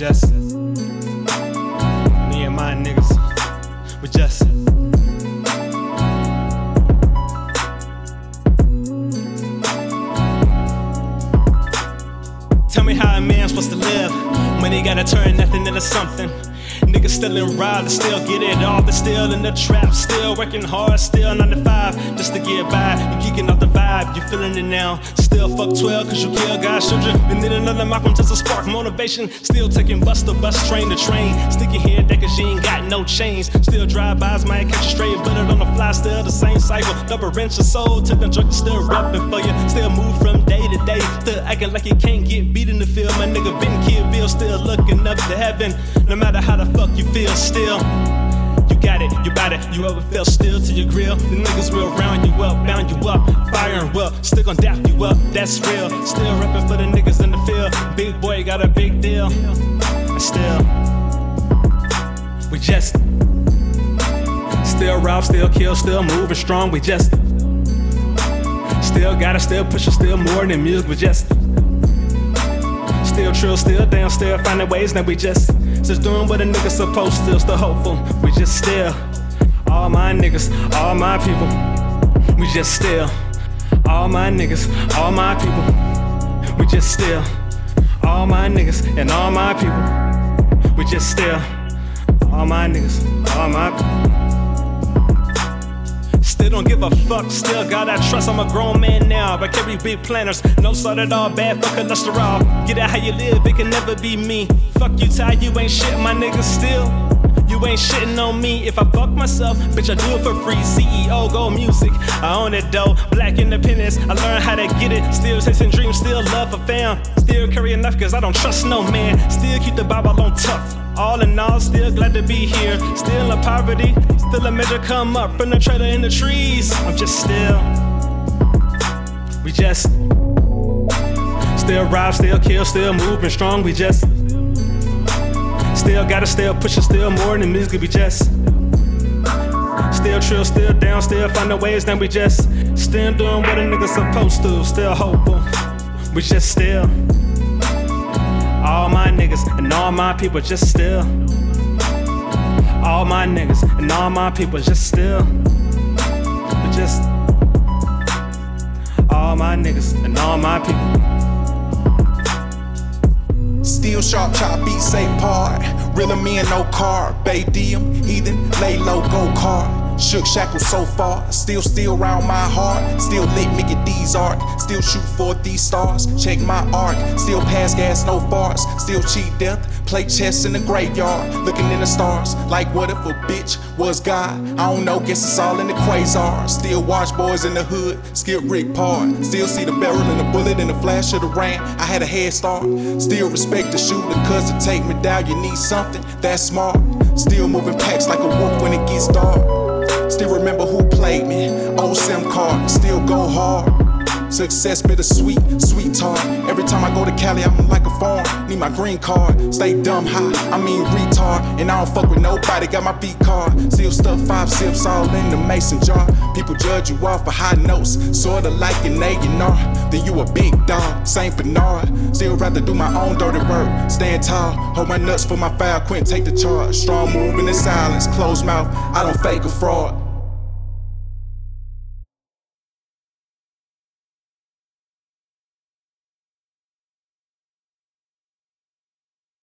just me and my niggas. We just. Tell me how a man's supposed to live when he gotta turn nothing into something. Niggas still in ride, they still get it all, but still in the trap, still working hard, still 9 to 5, just to get by. You geeking off the vibe, you feeling it now. Still fuck 12, cause you kill God's children. And then another Malcolm just to spark motivation. Still taking bus to bus, train to train. Sticky here, that cause you ain't got no chains. Still drive-bys, might catch a straight bullet on the fly, still the same cycle. Double wrench your soul to the drug, still rapping for you. Still move from day to day, still acting like you can't get beat in the field. My nigga been Kid Bill, still up to heaven. No matter how the fuck you feel, still. You got it, you got it. You ever felt still to your grill? The niggas will round you up, bound you up, firing well, still gon' dap you up. That's real. Still rapping for the niggas in the field. Big boy got a big deal. And still, we just still rob, still kill, still moving strong. We just still gotta, still pushing, still more than music. We just still trill, still down, still finding ways. Now we just just doing what a nigga supposed to, still hopeful. We just still, all my niggas, all my people. We just still, all my niggas, all my people. We just still, all my niggas and all my people. We just still, all my niggas, all my don't give a fuck, still got that trust. I'm a grown man now, but carry big planners. No salt at all, bad for cholesterol. Get out how you live, it can never be me. Fuck you, Ty, you ain't shit, my nigga, still. You ain't shitting on me if I fuck myself, bitch. I do it for free. CEO, go music. I own it though. Black independence. I learned how to get it. Still chasing dreams, still love for fam. Still carry enough cause I don't trust no man. Still keep the Bible on tuck. All in all, still glad to be here. Still in poverty, still a measure come up from the trailer in the trees. I'm just still. We just still ride, still kill, still moving strong. We just still gotta still push pushing, still more than music. We just still trill, still down, still finding ways. Then we just still doing what a nigga supposed to. Still hopeful. We just still all my niggas and all my people just still. All my niggas and all my people just still. But just all my niggas and all my people. Still sharp chop beat say part. Real me and no car. Bay diem, heathen, lay low, go car. Shook shackles so far, still still round my heart. Still lit Mickey D's art, still shoot for these stars. Check my arc, still pass gas, no farts. Still cheat death, play chess in the graveyard. Looking in the stars, like what if a bitch was God? I don't know, guess it's all in the quasar. Still watch boys in the hood, skip Rick Part. Still see the barrel and the bullet and the flash of the ram. I had a head start. Still respect the shooter, cause to take me down, you need something that's smart. Still moving packs like a wolf when it gets dark. Still go hard. Success bittersweet, sweet tart. Every time I go to Cali, I'm like a farm. Need my green card, stay dumb high. I mean retard, and I don't fuck with nobody. Got my beat card, still stuff five sips all in the mason jar. People judge you off for high notes, sorta like an A and R. Then you a big dog, Saint Bernard. Still rather do my own dirty work. Stand tall, hold my nuts for my foul. Quint take the charge. Strong moving in the silence, closed mouth. I don't fake a fraud.